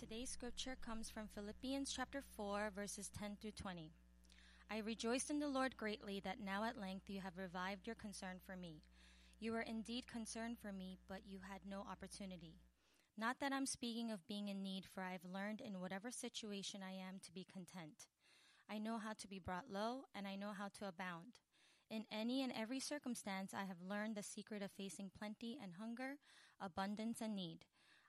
Today's scripture comes from Philippians chapter 4, verses 10 through 20. I rejoiced in the Lord greatly that now at length you have revived your concern for me. You were indeed concerned for me, but you had no opportunity. Not that I'm speaking of being in need, for I have learned in whatever situation I am to be content. I know how to be brought low, and I know how to abound. In any and every circumstance, I have learned the secret of facing plenty and hunger, abundance and need.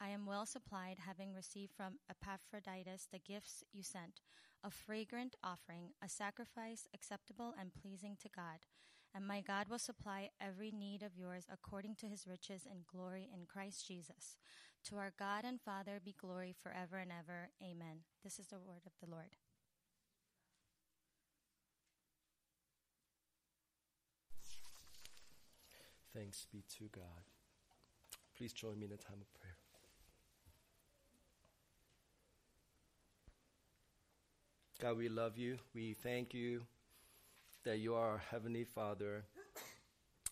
I am well supplied, having received from Epaphroditus the gifts you sent, a fragrant offering, a sacrifice acceptable and pleasing to God. And my God will supply every need of yours according to his riches and glory in Christ Jesus. To our God and Father be glory forever and ever. Amen. This is the word of the Lord. Thanks be to God. Please join me in a time of prayer. God, we love you. We thank you that you are our Heavenly Father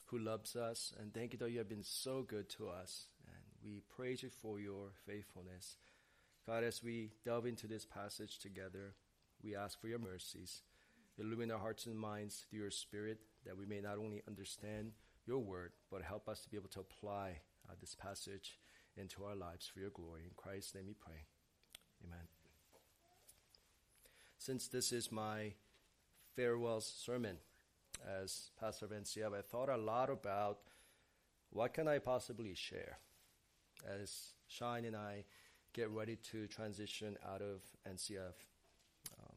who loves us. And thank you that you have been so good to us. And we praise you for your faithfulness. God, as we delve into this passage together, we ask for your mercies. Illumine our hearts and minds through your Spirit that we may not only understand your word, but help us to be able to apply uh, this passage into our lives for your glory. In Christ's name we pray. Amen since this is my farewell sermon as Pastor NCF, I thought a lot about what can I possibly share as Shine and I get ready to transition out of NCF. Um,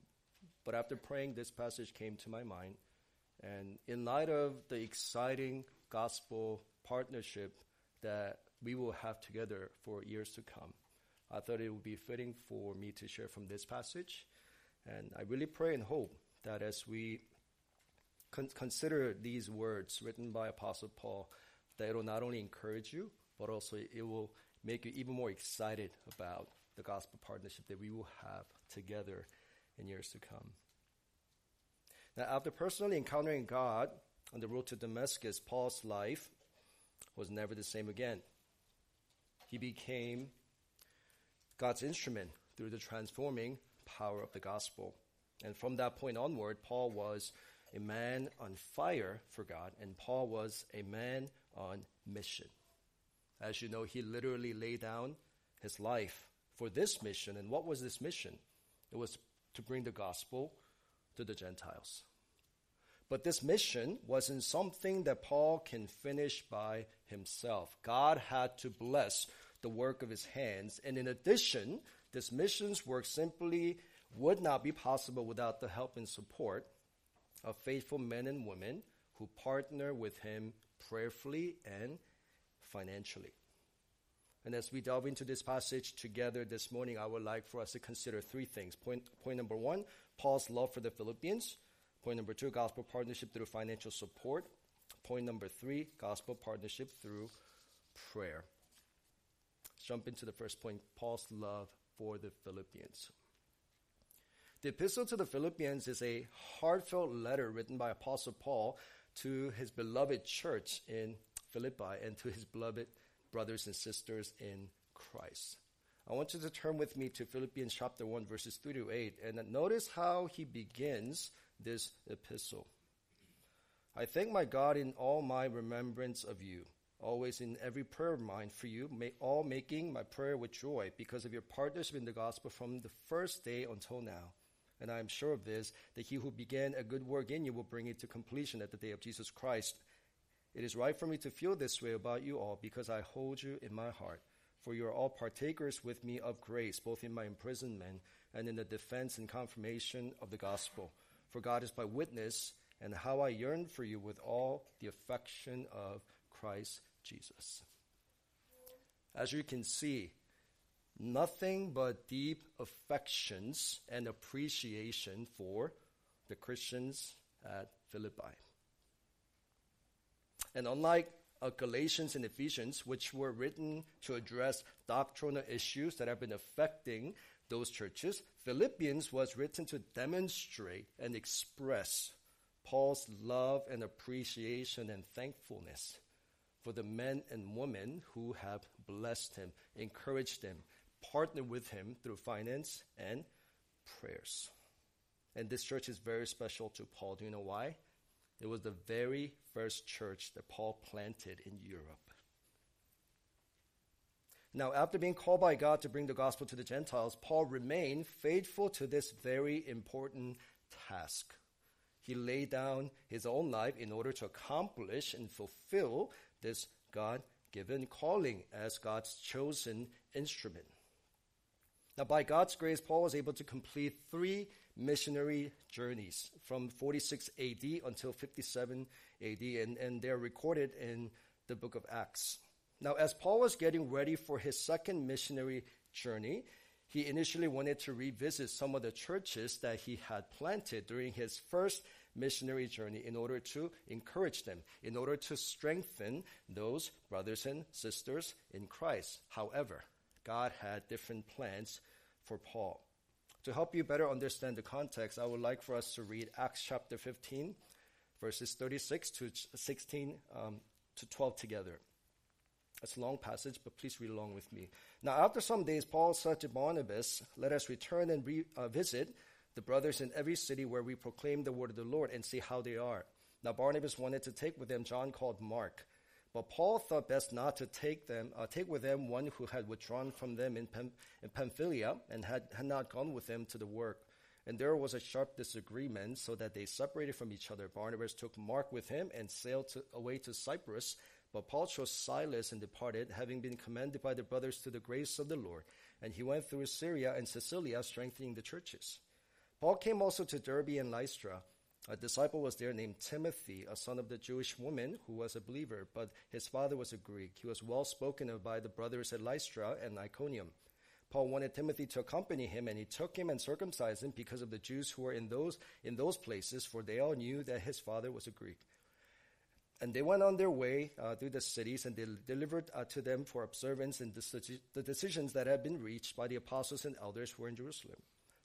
but after praying, this passage came to my mind. And in light of the exciting gospel partnership that we will have together for years to come, I thought it would be fitting for me to share from this passage and I really pray and hope that as we con- consider these words written by Apostle Paul, that it will not only encourage you, but also it will make you even more excited about the gospel partnership that we will have together in years to come. Now, after personally encountering God on the road to Damascus, Paul's life was never the same again. He became God's instrument through the transforming power of the gospel. And from that point onward, Paul was a man on fire for God, and Paul was a man on mission. As you know, he literally laid down his life for this mission. And what was this mission? It was to bring the gospel to the Gentiles. But this mission wasn't something that Paul can finish by himself. God had to bless the work of his hands. And in addition, this missions work simply would not be possible without the help and support of faithful men and women who partner with him prayerfully and financially. And as we delve into this passage together this morning, I would like for us to consider three things. Point, point number one, Paul's love for the Philippians. Point number two, gospel partnership through financial support. Point number three, gospel partnership through prayer. Let's jump into the first point Paul's love for the Philippians. The epistle to the Philippians is a heartfelt letter written by Apostle Paul to his beloved church in Philippi and to his beloved brothers and sisters in Christ. I want you to turn with me to Philippians chapter 1, verses 3 to 8, and notice how he begins this epistle. I thank my God in all my remembrance of you always in every prayer of mine for you, may, all making my prayer with joy because of your partnership in the gospel from the first day until now. And I am sure of this, that he who began a good work in you will bring it to completion at the day of Jesus Christ. It is right for me to feel this way about you all because I hold you in my heart. For you are all partakers with me of grace, both in my imprisonment and in the defense and confirmation of the gospel. For God is my witness, and how I yearn for you with all the affection of Christ Jesus. As you can see, nothing but deep affections and appreciation for the Christians at Philippi. And unlike uh, Galatians and Ephesians, which were written to address doctrinal issues that have been affecting those churches, Philippians was written to demonstrate and express Paul's love and appreciation and thankfulness for the men and women who have blessed him, encouraged him, partnered with him through finance and prayers. And this church is very special to Paul. Do you know why? It was the very first church that Paul planted in Europe. Now, after being called by God to bring the gospel to the Gentiles, Paul remained faithful to this very important task. He laid down his own life in order to accomplish and fulfill this God given calling as God's chosen instrument. Now, by God's grace, Paul was able to complete three missionary journeys from 46 AD until 57 AD, and, and they're recorded in the book of Acts. Now, as Paul was getting ready for his second missionary journey, he initially wanted to revisit some of the churches that he had planted during his first missionary journey in order to encourage them, in order to strengthen those brothers and sisters in Christ. However, God had different plans for Paul. To help you better understand the context, I would like for us to read Acts chapter 15, verses 36 to 16 um, to 12 together. It's a long passage, but please read along with me. Now, after some days, Paul said to Barnabas, Let us return and re- uh, the brothers in every city where we proclaim the word of the Lord and see how they are. Now, Barnabas wanted to take with them John called Mark. But Paul thought best not to take them, uh, take with them one who had withdrawn from them in, Pam- in Pamphylia and had, had not gone with them to the work. And there was a sharp disagreement, so that they separated from each other. Barnabas took Mark with him and sailed to, away to Cyprus but Paul chose Silas and departed, having been commanded by the brothers to the grace of the Lord. And he went through Syria and Cilicia, strengthening the churches. Paul came also to Derbe and Lystra. A disciple was there named Timothy, a son of the Jewish woman who was a believer, but his father was a Greek. He was well spoken of by the brothers at Lystra and Iconium. Paul wanted Timothy to accompany him, and he took him and circumcised him because of the Jews who were in those in those places, for they all knew that his father was a Greek. And they went on their way uh, through the cities and they delivered uh, to them for observance and the decisions that had been reached by the apostles and elders who were in Jerusalem.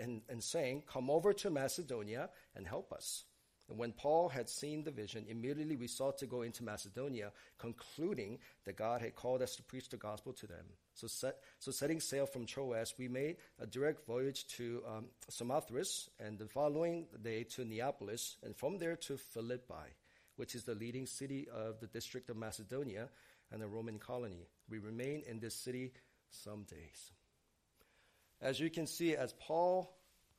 and, and saying, Come over to Macedonia and help us. And when Paul had seen the vision, immediately we sought to go into Macedonia, concluding that God had called us to preach the gospel to them. So, set, so setting sail from Troas, we made a direct voyage to um, Samothrace, and the following day to Neapolis, and from there to Philippi, which is the leading city of the district of Macedonia and a Roman colony. We remained in this city some days. As you can see, as Paul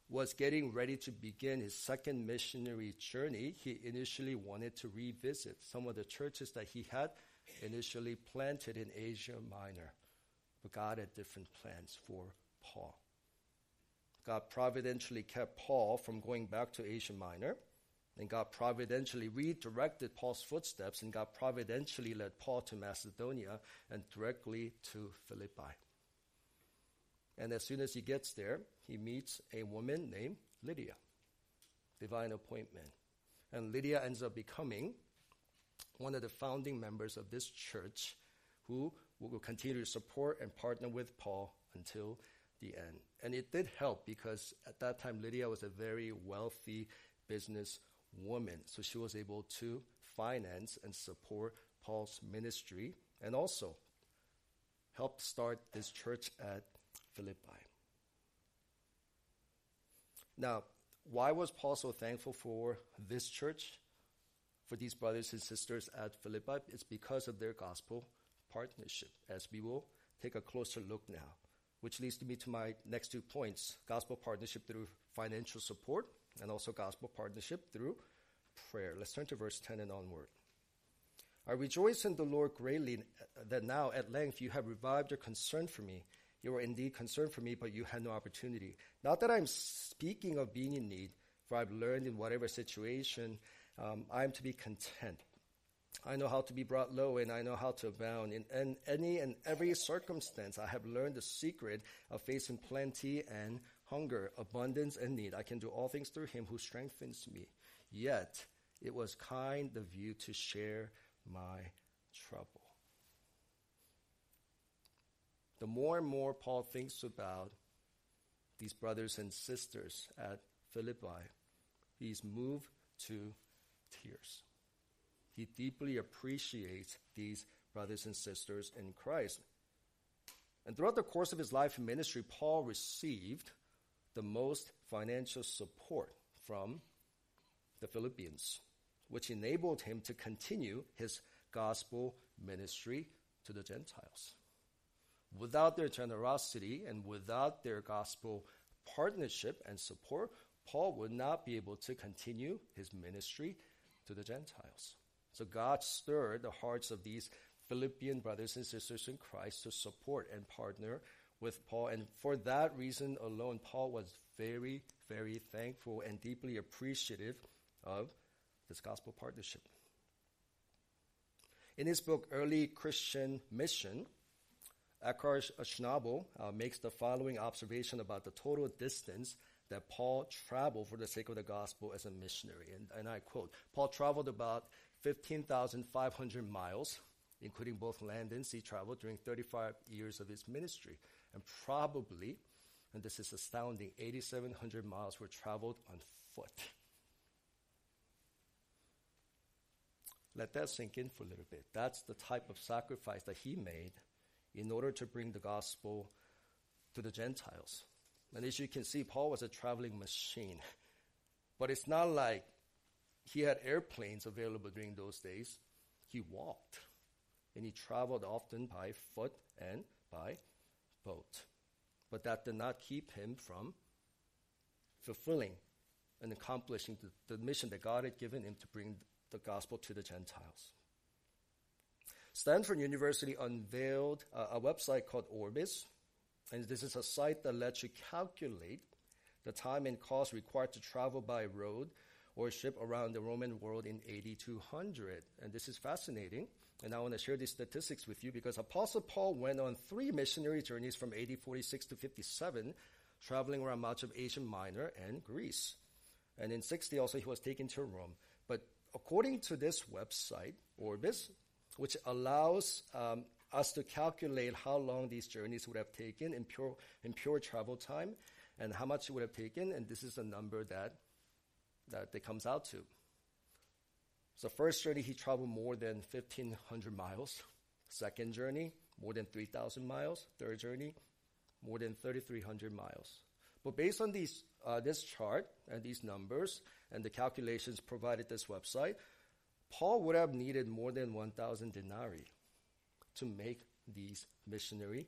was getting ready to begin his second missionary journey, he initially wanted to revisit some of the churches that he had initially planted in Asia Minor. But God had different plans for Paul. God providentially kept Paul from going back to Asia Minor and God providentially redirected Paul's footsteps, and God providentially led Paul to Macedonia and directly to Philippi. And as soon as he gets there, he meets a woman named Lydia. Divine appointment. And Lydia ends up becoming one of the founding members of this church who will continue to support and partner with Paul until the end. And it did help because at that time, Lydia was a very wealthy business woman. So she was able to finance and support Paul's ministry and also help start this church at Philippi. Now, why was Paul so thankful for this church, for these brothers and sisters at Philippi? It's because of their gospel partnership, as we will take a closer look now, which leads me to my next two points gospel partnership through financial support and also gospel partnership through prayer. Let's turn to verse 10 and onward. I rejoice in the Lord greatly that now at length you have revived your concern for me. You were indeed concerned for me, but you had no opportunity. Not that I'm speaking of being in need, for I've learned in whatever situation um, I am to be content. I know how to be brought low and I know how to abound. In, in any and every circumstance, I have learned the secret of facing plenty and hunger, abundance and need. I can do all things through him who strengthens me. Yet it was kind of you to share my trouble. The more and more Paul thinks about these brothers and sisters at Philippi, he's moved to tears. He deeply appreciates these brothers and sisters in Christ. And throughout the course of his life and ministry, Paul received the most financial support from the Philippians, which enabled him to continue his gospel ministry to the Gentiles. Without their generosity and without their gospel partnership and support, Paul would not be able to continue his ministry to the Gentiles. So God stirred the hearts of these Philippian brothers and sisters in Christ to support and partner with Paul. And for that reason alone, Paul was very, very thankful and deeply appreciative of this gospel partnership. In his book, Early Christian Mission, Eckhard Schnabel uh, makes the following observation about the total distance that Paul traveled for the sake of the gospel as a missionary. And, and I quote Paul traveled about 15,500 miles, including both land and sea travel, during 35 years of his ministry. And probably, and this is astounding, 8,700 miles were traveled on foot. Let that sink in for a little bit. That's the type of sacrifice that he made in order to bring the gospel to the Gentiles. And as you can see, Paul was a traveling machine. But it's not like he had airplanes available during those days. He walked. And he traveled often by foot and by boat. But that did not keep him from fulfilling and accomplishing the, the mission that God had given him to bring the gospel to the Gentiles. Stanford University unveiled a, a website called Orbis, and this is a site that lets you calculate the time and cost required to travel by road or ship around the Roman world in 8200. And this is fascinating. And I want to share these statistics with you because Apostle Paul went on three missionary journeys from AD 46 to 57, traveling around much of Asia Minor and Greece. And in 60 also he was taken to Rome. But according to this website, Orbis, which allows um, us to calculate how long these journeys would have taken in pure, in pure travel time and how much it would have taken. And this is a number that, that it comes out to. So first journey, he traveled more than 1,500 miles. Second journey, more than 3,000 miles. Third journey, more than 3,300 miles. But based on these, uh, this chart and these numbers and the calculations provided this website, Paul would have needed more than 1,000 denarii to make these missionary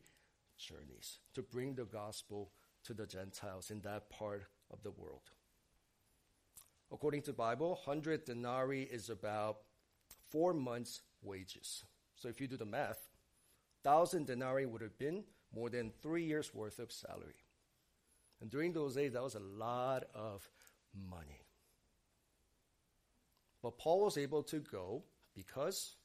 journeys, to bring the gospel to the Gentiles in that part of the world. According to the Bible, 100 denarii is about four months' wages. So if you do the math, 1,000 denarii would have been more than three years' worth of salary. And during those days, that was a lot of money. But Paul was able to go because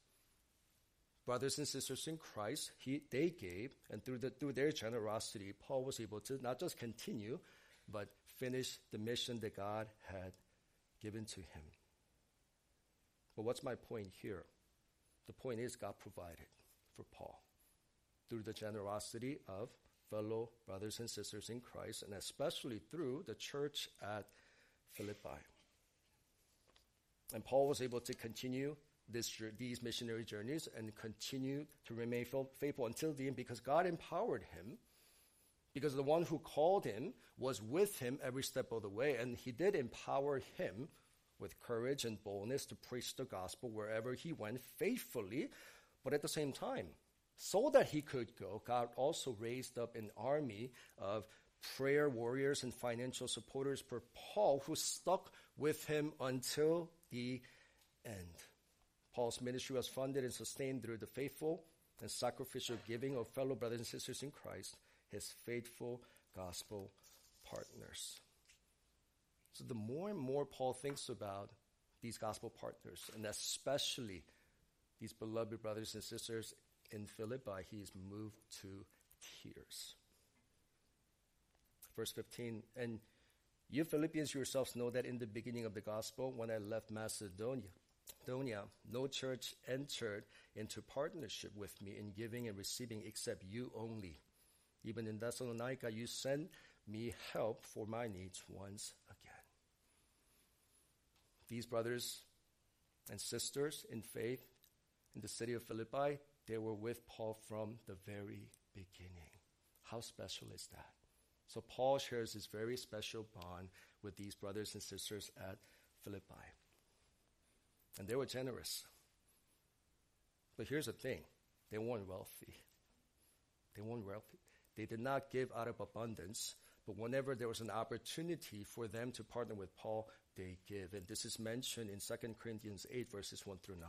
brothers and sisters in Christ, he, they gave, and through, the, through their generosity, Paul was able to not just continue, but finish the mission that God had given to him. But what's my point here? The point is, God provided for Paul through the generosity of fellow brothers and sisters in Christ, and especially through the church at Philippi. And Paul was able to continue this, these missionary journeys and continue to remain faithful until the end because God empowered him. Because the one who called him was with him every step of the way, and he did empower him with courage and boldness to preach the gospel wherever he went faithfully. But at the same time, so that he could go, God also raised up an army of prayer warriors and financial supporters for Paul, who stuck with him until the end. Paul's ministry was funded and sustained through the faithful and sacrificial giving of fellow brothers and sisters in Christ, his faithful gospel partners. So the more and more Paul thinks about these gospel partners, and especially these beloved brothers and sisters in Philippi, he is moved to tears. Verse 15, and you Philippians yourselves know that in the beginning of the gospel, when I left Macedonia, Macedonia, no church entered into partnership with me in giving and receiving except you only. Even in Thessalonica, you sent me help for my needs once again. These brothers and sisters in faith in the city of Philippi, they were with Paul from the very beginning. How special is that? So Paul shares this very special bond with these brothers and sisters at Philippi. And they were generous. But here's the thing they weren't wealthy. They weren't wealthy. They did not give out of abundance, but whenever there was an opportunity for them to partner with Paul, they give. And this is mentioned in 2 Corinthians 8, verses 1 through 9.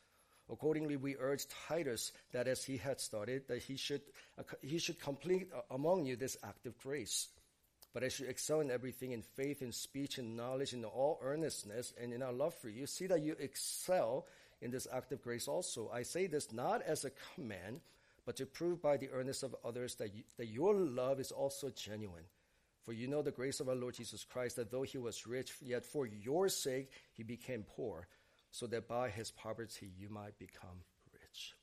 Accordingly, we urge Titus that as he had started, that he should, he should complete uh, among you this act of grace. But as you excel in everything, in faith, in speech, in knowledge, in all earnestness, and in our love for you, see that you excel in this act of grace also. I say this not as a command, but to prove by the earnest of others that, you, that your love is also genuine. For you know the grace of our Lord Jesus Christ, that though he was rich, yet for your sake he became poor so that by his poverty you might become rich.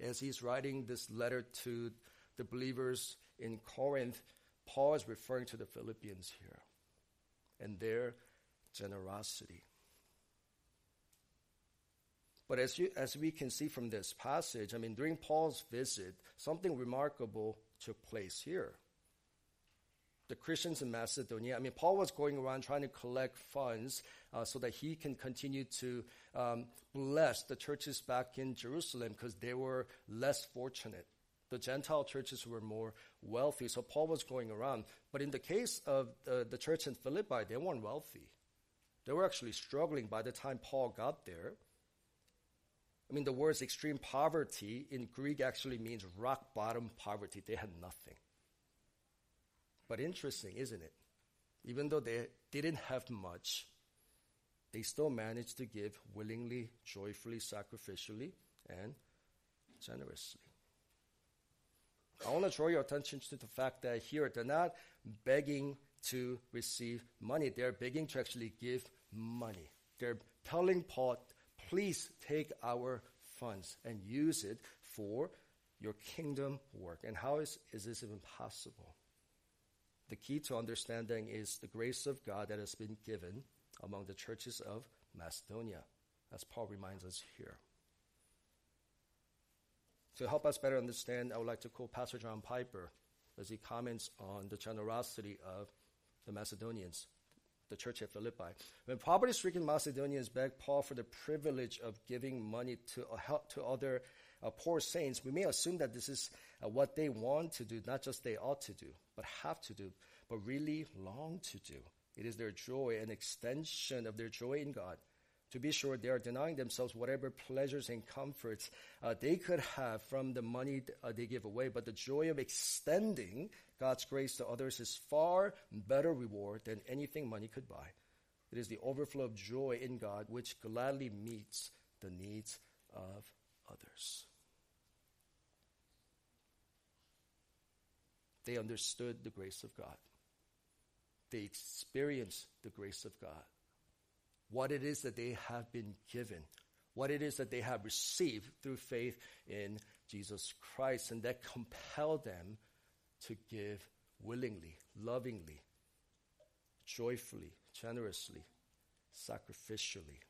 As he's writing this letter to the believers in Corinth, Paul is referring to the Philippians here and their generosity. But as, you, as we can see from this passage, I mean, during Paul's visit, something remarkable took place here the Christians in Macedonia. I mean, Paul was going around trying to collect funds uh, so that he can continue to um, bless the churches back in Jerusalem because they were less fortunate. The Gentile churches were more wealthy, so Paul was going around. But in the case of the, the church in Philippi, they weren't wealthy. They were actually struggling by the time Paul got there. I mean, the words extreme poverty in Greek actually means rock bottom poverty. They had nothing. But interesting, isn't it? Even though they didn't have much, they still managed to give willingly, joyfully, sacrificially, and generously. I want to draw your attention to the fact that here they're not begging to receive money, they're begging to actually give money. They're telling Paul, please take our funds and use it for your kingdom work. And how is, is this even possible? The key to understanding is the grace of God that has been given among the churches of Macedonia, as Paul reminds us here. To help us better understand, I would like to quote Pastor John Piper as he comments on the generosity of the Macedonians, the church at Philippi. When poverty stricken Macedonians begged Paul for the privilege of giving money to uh, help to other uh, poor saints, we may assume that this is uh, what they want to do, not just they ought to do, but have to do, but really long to do. It is their joy, an extension of their joy in God. To be sure, they are denying themselves whatever pleasures and comforts uh, they could have from the money uh, they give away, but the joy of extending God's grace to others is far better reward than anything money could buy. It is the overflow of joy in God which gladly meets the needs of others. They understood the grace of God. They experienced the grace of God. What it is that they have been given, what it is that they have received through faith in Jesus Christ, and that compelled them to give willingly, lovingly, joyfully, generously, sacrificially.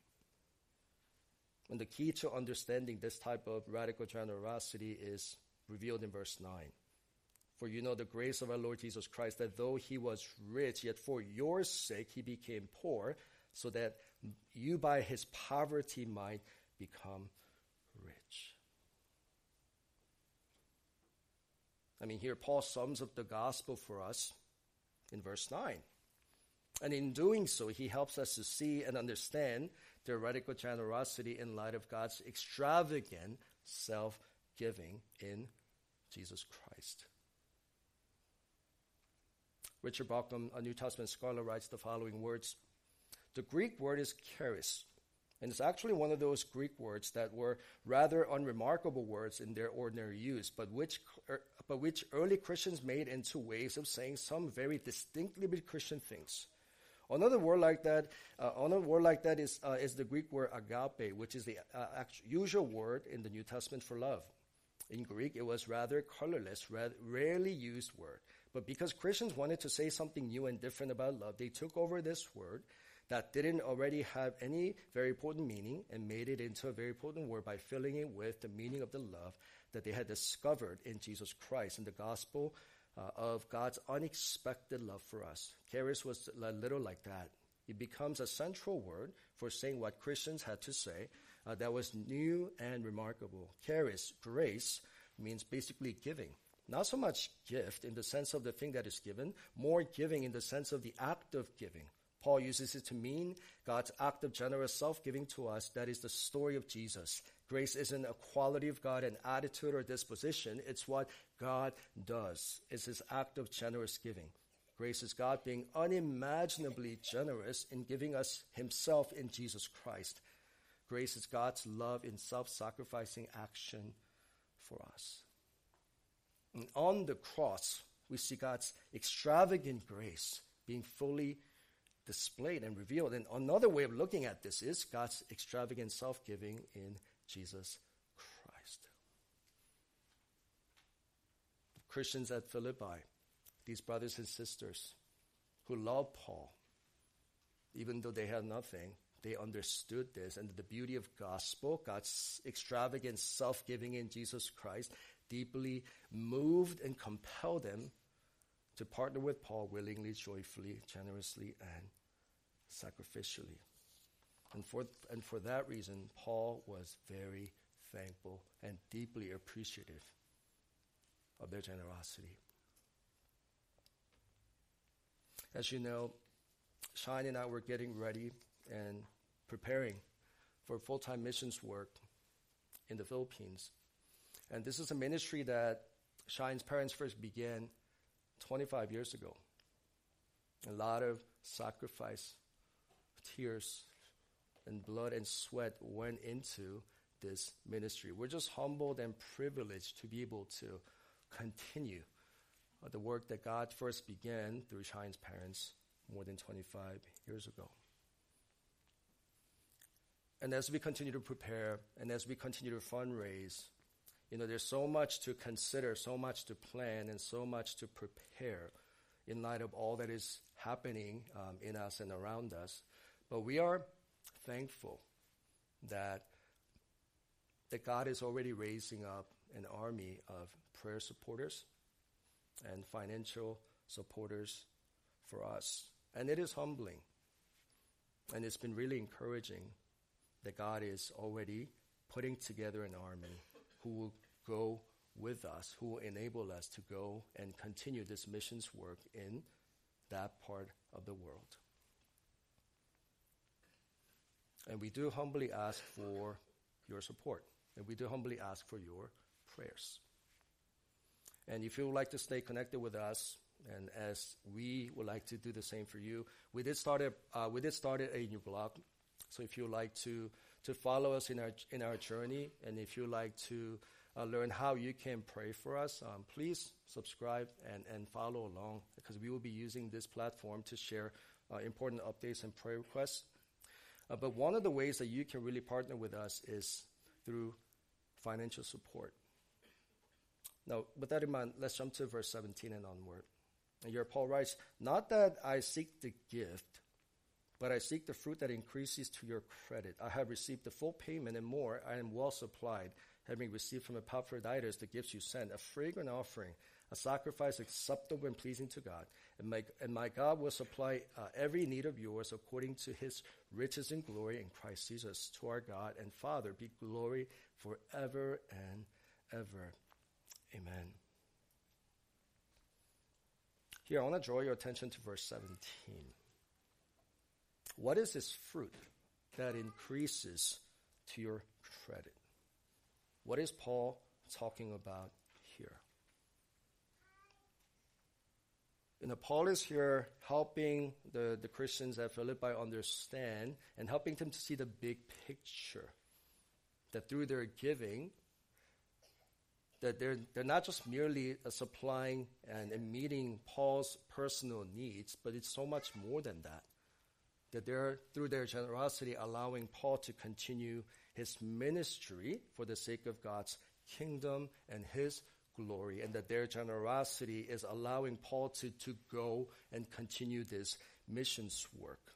And the key to understanding this type of radical generosity is revealed in verse 9. For you know the grace of our Lord Jesus Christ, that though he was rich, yet for your sake he became poor, so that you by his poverty might become rich. I mean, here Paul sums up the gospel for us in verse 9. And in doing so, he helps us to see and understand theoretical generosity in light of God's extravagant self giving in Jesus Christ. Richard Bauckham, a New Testament scholar, writes the following words The Greek word is charis, and it's actually one of those Greek words that were rather unremarkable words in their ordinary use, but which, er, but which early Christians made into ways of saying some very distinctly Christian things. Another word like that, uh, another word like that is, uh, is the Greek word agape, which is the uh, usual word in the New Testament for love. In Greek, it was rather colorless, rarely used word. But because Christians wanted to say something new and different about love, they took over this word that didn't already have any very important meaning and made it into a very important word by filling it with the meaning of the love that they had discovered in Jesus Christ in the gospel uh, of God's unexpected love for us. Charis was a little like that. It becomes a central word for saying what Christians had to say uh, that was new and remarkable. Charis, grace, means basically giving. Not so much gift in the sense of the thing that is given, more giving in the sense of the act of giving. Paul uses it to mean God's act of generous self giving to us. That is the story of Jesus. Grace isn't a quality of God, an attitude or disposition. It's what God does. It's his act of generous giving. Grace is God being unimaginably generous in giving us himself in Jesus Christ. Grace is God's love in self sacrificing action for us. And on the cross, we see God's extravagant grace being fully displayed and revealed. And another way of looking at this is God's extravagant self giving in Jesus Christ. Christians at Philippi, these brothers and sisters who love Paul, even though they had nothing, they understood this and the beauty of gospel, God's extravagant self-giving in Jesus Christ, deeply moved and compelled them to partner with Paul willingly, joyfully, generously, and sacrificially. And for, and for that reason, Paul was very thankful and deeply appreciative of their generosity. As you know, Shine and I were getting ready and preparing for full time missions work in the Philippines. And this is a ministry that Shine's parents first began 25 years ago. A lot of sacrifice, tears, and blood and sweat went into this ministry. We're just humbled and privileged to be able to continue the work that God first began through Shine's parents more than 25 years ago. And as we continue to prepare and as we continue to fundraise, you know, there's so much to consider, so much to plan, and so much to prepare in light of all that is happening um, in us and around us. But we are thankful that that God is already raising up an army of prayer supporters and financial supporters for us. And it is humbling. And it's been really encouraging that God is already putting together an army who will go with us, who will enable us to go and continue this missions work in that part of the world. And we do humbly ask for your support, and we do humbly ask for your prayers. And if you would like to stay connected with us, and as we would like to do the same for you, we did start a, uh, we did start a new blog so if you like to, to follow us in our, in our journey, and if you like to uh, learn how you can pray for us, um, please subscribe and, and follow along because we will be using this platform to share uh, important updates and prayer requests. Uh, but one of the ways that you can really partner with us is through financial support. Now, with that in mind, let's jump to verse 17 and onward. And here Paul writes, Not that I seek the gift, but I seek the fruit that increases to your credit. I have received the full payment and more. I am well supplied, having received from Epaphroditus the gifts you sent, a fragrant offering, a sacrifice acceptable and pleasing to God. And my, and my God will supply uh, every need of yours according to his riches and glory in Christ Jesus. To our God and Father be glory forever and ever. Amen. Here, I want to draw your attention to verse 17. What is this fruit that increases to your credit? What is Paul talking about here? You know, Paul is here helping the, the Christians at Philippi understand and helping them to see the big picture. That through their giving, that they're, they're not just merely uh, supplying and, and meeting Paul's personal needs, but it's so much more than that that they're, through their generosity, allowing Paul to continue his ministry for the sake of God's kingdom and his glory, and that their generosity is allowing Paul to, to go and continue this missions work.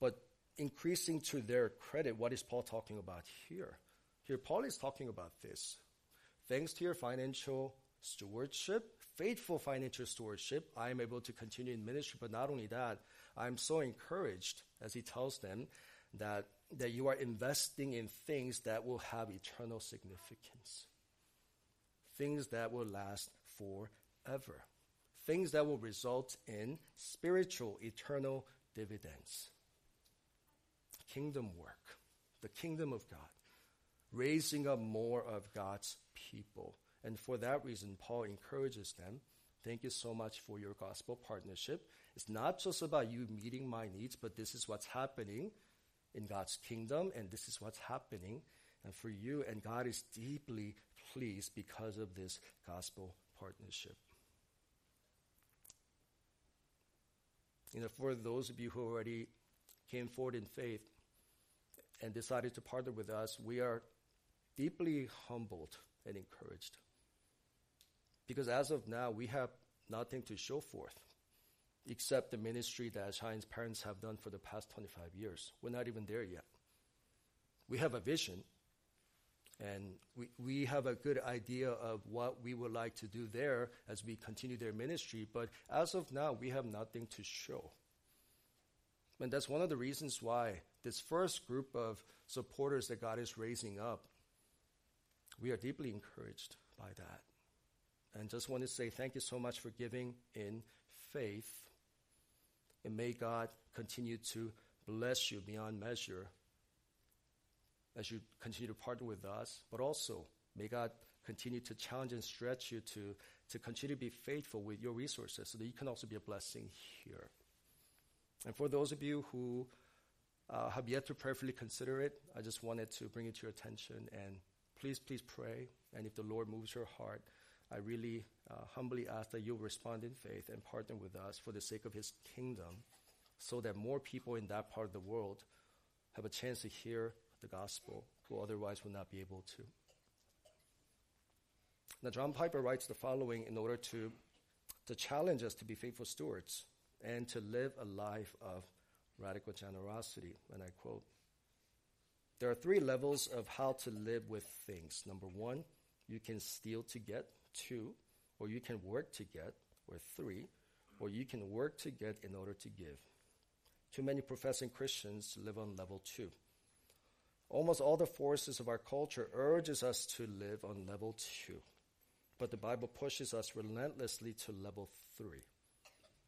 But increasing to their credit, what is Paul talking about here? Here, Paul is talking about this. Thanks to your financial stewardship, faithful financial stewardship, I am able to continue in ministry. But not only that, I'm so encouraged as he tells them that, that you are investing in things that will have eternal significance, things that will last forever, things that will result in spiritual, eternal dividends. Kingdom work, the kingdom of God, raising up more of God's people and for that reason, Paul encourages them thank you so much for your gospel partnership. It's not just about you meeting my needs, but this is what's happening in God's kingdom, and this is what's happening and for you. And God is deeply pleased because of this gospel partnership. You know, for those of you who already came forward in faith and decided to partner with us, we are deeply humbled and encouraged. Because as of now, we have nothing to show forth except the ministry that Shine's parents have done for the past 25 years. We're not even there yet. We have a vision, and we, we have a good idea of what we would like to do there as we continue their ministry, but as of now, we have nothing to show. And that's one of the reasons why this first group of supporters that God is raising up, we are deeply encouraged by that. And just want to say thank you so much for giving in faith. And may God continue to bless you beyond measure as you continue to partner with us. But also, may God continue to challenge and stretch you to, to continue to be faithful with your resources so that you can also be a blessing here. And for those of you who uh, have yet to prayerfully consider it, I just wanted to bring it to your attention. And please, please pray. And if the Lord moves your heart, I really uh, humbly ask that you respond in faith and partner with us for the sake of His kingdom so that more people in that part of the world have a chance to hear the gospel who otherwise would not be able to. Now, John Piper writes the following in order to, to challenge us to be faithful stewards and to live a life of radical generosity. And I quote There are three levels of how to live with things. Number one, you can steal to get two, or you can work to get, or three, or you can work to get in order to give. Too many professing Christians live on level two. Almost all the forces of our culture urges us to live on level two, but the Bible pushes us relentlessly to level three.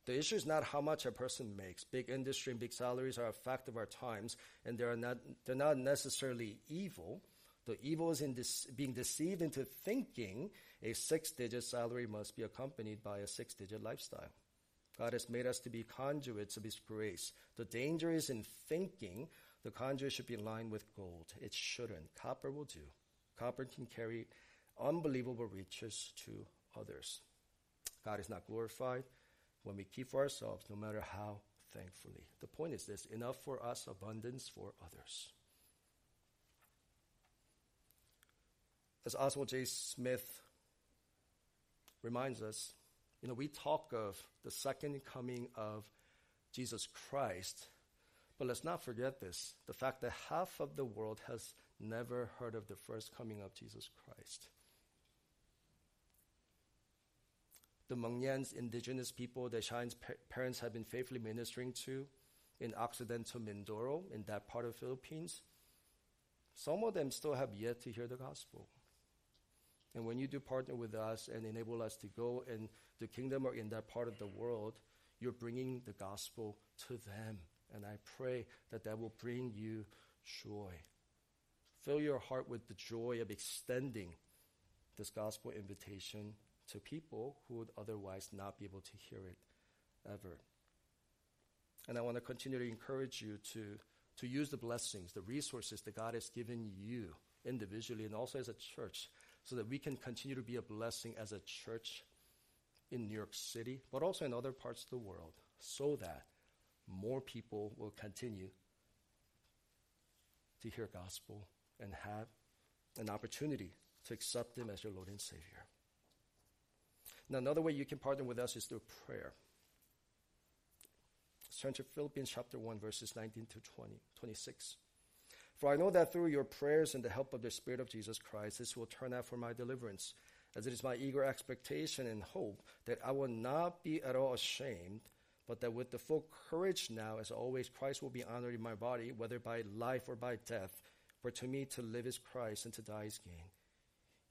The issue is not how much a person makes. Big industry and big salaries are a fact of our times, and they are not, they're not necessarily evil. The evil is in this, being deceived into thinking a six digit salary must be accompanied by a six digit lifestyle. God has made us to be conduits of His grace. The danger is in thinking the conduit should be lined with gold. It shouldn't. Copper will do. Copper can carry unbelievable riches to others. God is not glorified when we keep for ourselves, no matter how thankfully. The point is this enough for us, abundance for others. As Oswald J. Smith reminds us, you know, we talk of the second coming of Jesus Christ, but let's not forget this the fact that half of the world has never heard of the first coming of Jesus Christ. The Mangyans, indigenous people that Shine's parents have been faithfully ministering to in Occidental Mindoro, in that part of the Philippines, some of them still have yet to hear the gospel. And when you do partner with us and enable us to go in the kingdom or in that part of the world, you're bringing the gospel to them. And I pray that that will bring you joy. Fill your heart with the joy of extending this gospel invitation to people who would otherwise not be able to hear it ever. And I want to continue to encourage you to, to use the blessings, the resources that God has given you individually and also as a church so that we can continue to be a blessing as a church in New York City, but also in other parts of the world, so that more people will continue to hear gospel and have an opportunity to accept Him as your Lord and Savior. Now, another way you can partner with us is through prayer. Turn to Philippians chapter 1, verses 19 to 20, 26. For I know that through your prayers and the help of the Spirit of Jesus Christ, this will turn out for my deliverance, as it is my eager expectation and hope that I will not be at all ashamed, but that with the full courage now, as always, Christ will be honored in my body, whether by life or by death. For to me to live is Christ, and to die is gain.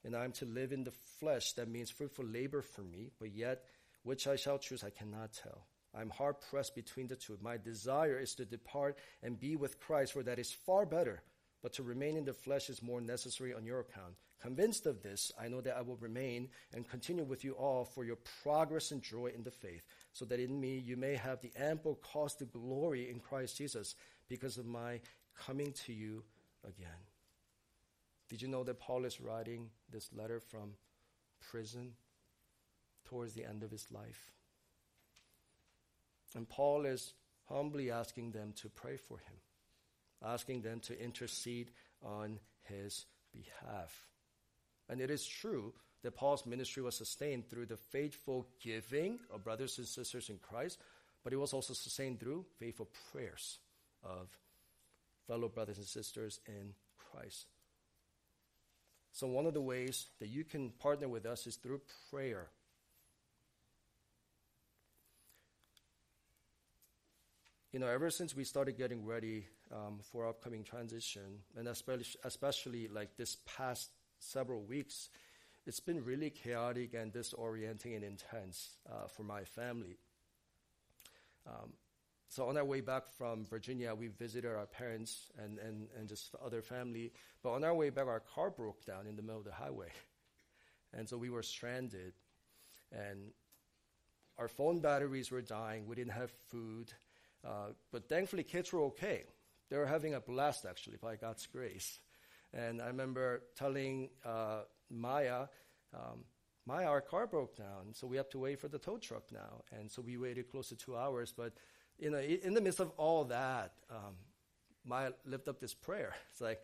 And I am to live in the flesh, that means fruitful labor for me, but yet which I shall choose I cannot tell. I'm hard pressed between the two. My desire is to depart and be with Christ, for that is far better. But to remain in the flesh is more necessary on your account. Convinced of this, I know that I will remain and continue with you all for your progress and joy in the faith, so that in me you may have the ample cause to glory in Christ Jesus because of my coming to you again. Did you know that Paul is writing this letter from prison towards the end of his life? And Paul is humbly asking them to pray for him, asking them to intercede on his behalf. And it is true that Paul's ministry was sustained through the faithful giving of brothers and sisters in Christ, but it was also sustained through faithful prayers of fellow brothers and sisters in Christ. So, one of the ways that you can partner with us is through prayer. You know, ever since we started getting ready um, for upcoming transition, and especially, especially like this past several weeks, it's been really chaotic and disorienting and intense uh, for my family. Um, so on our way back from Virginia, we visited our parents and, and, and just other family. But on our way back, our car broke down in the middle of the highway. And so we were stranded. And our phone batteries were dying. We didn't have food. Uh, but thankfully, kids were okay. They were having a blast, actually, by God's grace. And I remember telling uh, Maya, um, Maya, our car broke down, so we have to wait for the tow truck now. And so we waited close to two hours. But you know, in the midst of all that, um, Maya lifted up this prayer. It's like,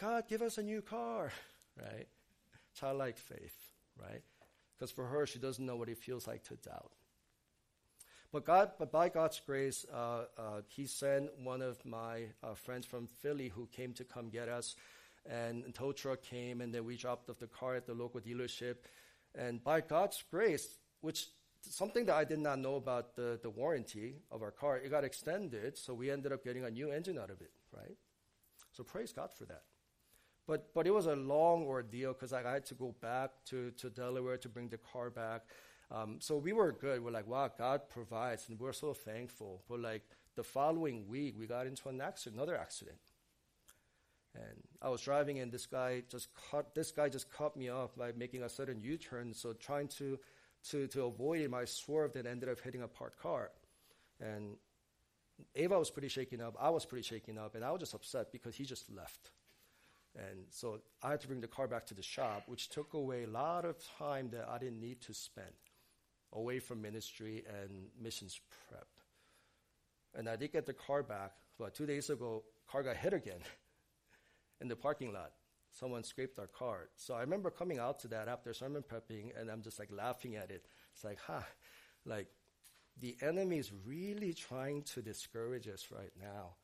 God, give us a new car, right? Childlike faith, right? Because for her, she doesn't know what it feels like to doubt. But God, but by God's grace, uh, uh, He sent one of my uh, friends from Philly who came to come get us, and a tow truck came, and then we dropped off the car at the local dealership. And by God's grace, which something that I did not know about the, the warranty of our car, it got extended, so we ended up getting a new engine out of it, right? So praise God for that. But but it was a long ordeal because I had to go back to, to Delaware to bring the car back. Um, so we were good. We're like, wow, God provides, and we're so thankful. But like the following week, we got into an accident, another accident. And I was driving, and this guy just cut. This guy just cut me off by making a sudden U-turn. So trying to to to avoid him, I swerved and ended up hitting a parked car. And Ava was pretty shaken up. I was pretty shaken up, and I was just upset because he just left. And so I had to bring the car back to the shop, which took away a lot of time that I didn't need to spend away from ministry and missions prep. And I did get the car back, but two days ago, car got hit again in the parking lot. someone scraped our car. So I remember coming out to that after sermon prepping, and I'm just like laughing at it. It's like, huh, like the enemy is really trying to discourage us right now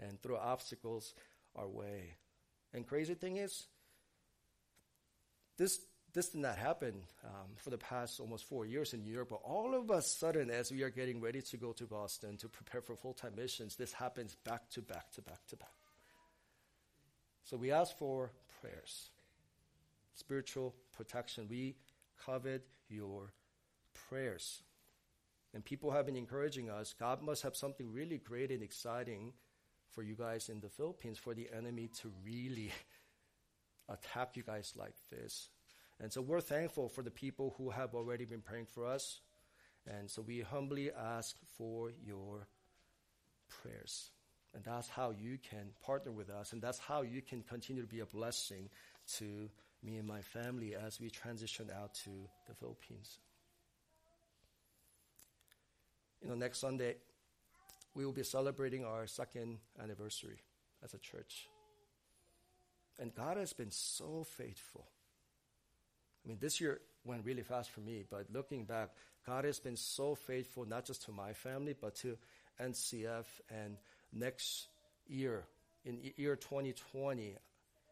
and throw obstacles our way. And crazy thing is, this this did not happen um, for the past almost four years in Europe, but all of a sudden, as we are getting ready to go to Boston to prepare for full time missions, this happens back to back to back to back. So we ask for prayers, spiritual protection. We covet your prayers. And people have been encouraging us God must have something really great and exciting for you guys in the Philippines for the enemy to really attack you guys like this. And so we're thankful for the people who have already been praying for us. And so we humbly ask for your prayers. And that's how you can partner with us. And that's how you can continue to be a blessing to me and my family as we transition out to the Philippines. You know, next Sunday, we will be celebrating our second anniversary as a church. And God has been so faithful. I mean, this year went really fast for me, but looking back, God has been so faithful, not just to my family, but to NCF. And next year, in year 2020,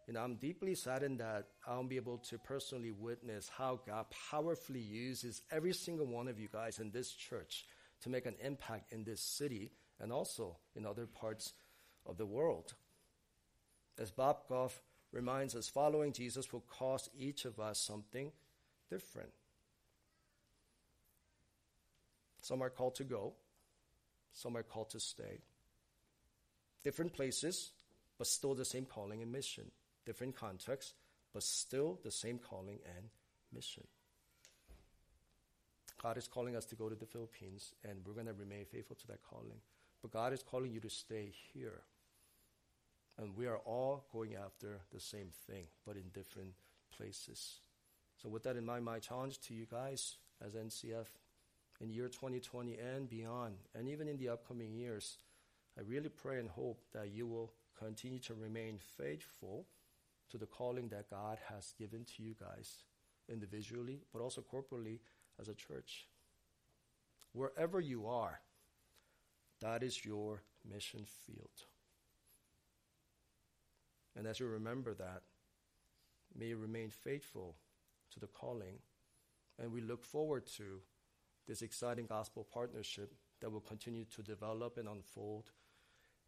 you know, I'm deeply saddened that I won't be able to personally witness how God powerfully uses every single one of you guys in this church to make an impact in this city and also in other parts of the world. As Bob Goff reminds us following Jesus will cost each of us something different. Some are called to go, some are called to stay. Different places, but still the same calling and mission. Different contexts, but still the same calling and mission. God is calling us to go to the Philippines, and we're going to remain faithful to that calling. But God is calling you to stay here. And we are all going after the same thing, but in different places. So, with that in mind, my challenge to you guys as NCF in year 2020 and beyond, and even in the upcoming years, I really pray and hope that you will continue to remain faithful to the calling that God has given to you guys individually, but also corporately as a church. Wherever you are, that is your mission field. And as you remember that, may you remain faithful to the calling. And we look forward to this exciting gospel partnership that will continue to develop and unfold.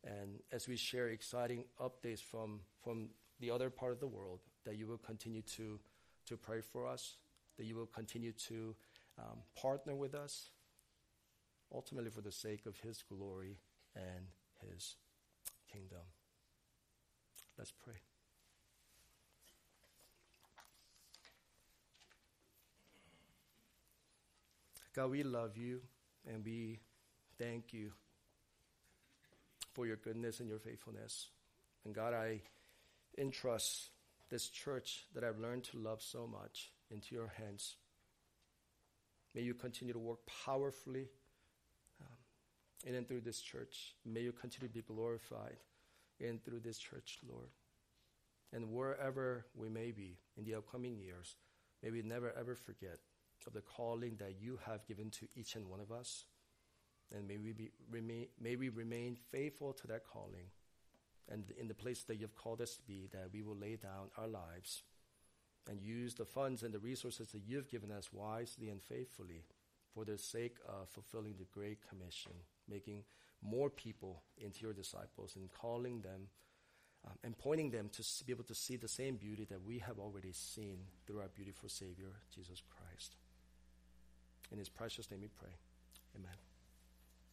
And as we share exciting updates from, from the other part of the world, that you will continue to, to pray for us, that you will continue to um, partner with us, ultimately for the sake of His glory and His. Let's pray. God, we love you and we thank you for your goodness and your faithfulness. And God, I entrust this church that I've learned to love so much into your hands. May you continue to work powerfully um, in and through this church. May you continue to be glorified in through this church, Lord. And wherever we may be in the upcoming years, may we never ever forget of the calling that you have given to each and one of us. And may we, be, remain, may we remain faithful to that calling. And in the place that you've called us to be, that we will lay down our lives and use the funds and the resources that you've given us wisely and faithfully for the sake of fulfilling the Great Commission, making more people into your disciples and calling them um, and pointing them to be able to see the same beauty that we have already seen through our beautiful Savior, Jesus Christ. In his precious name we pray. Amen.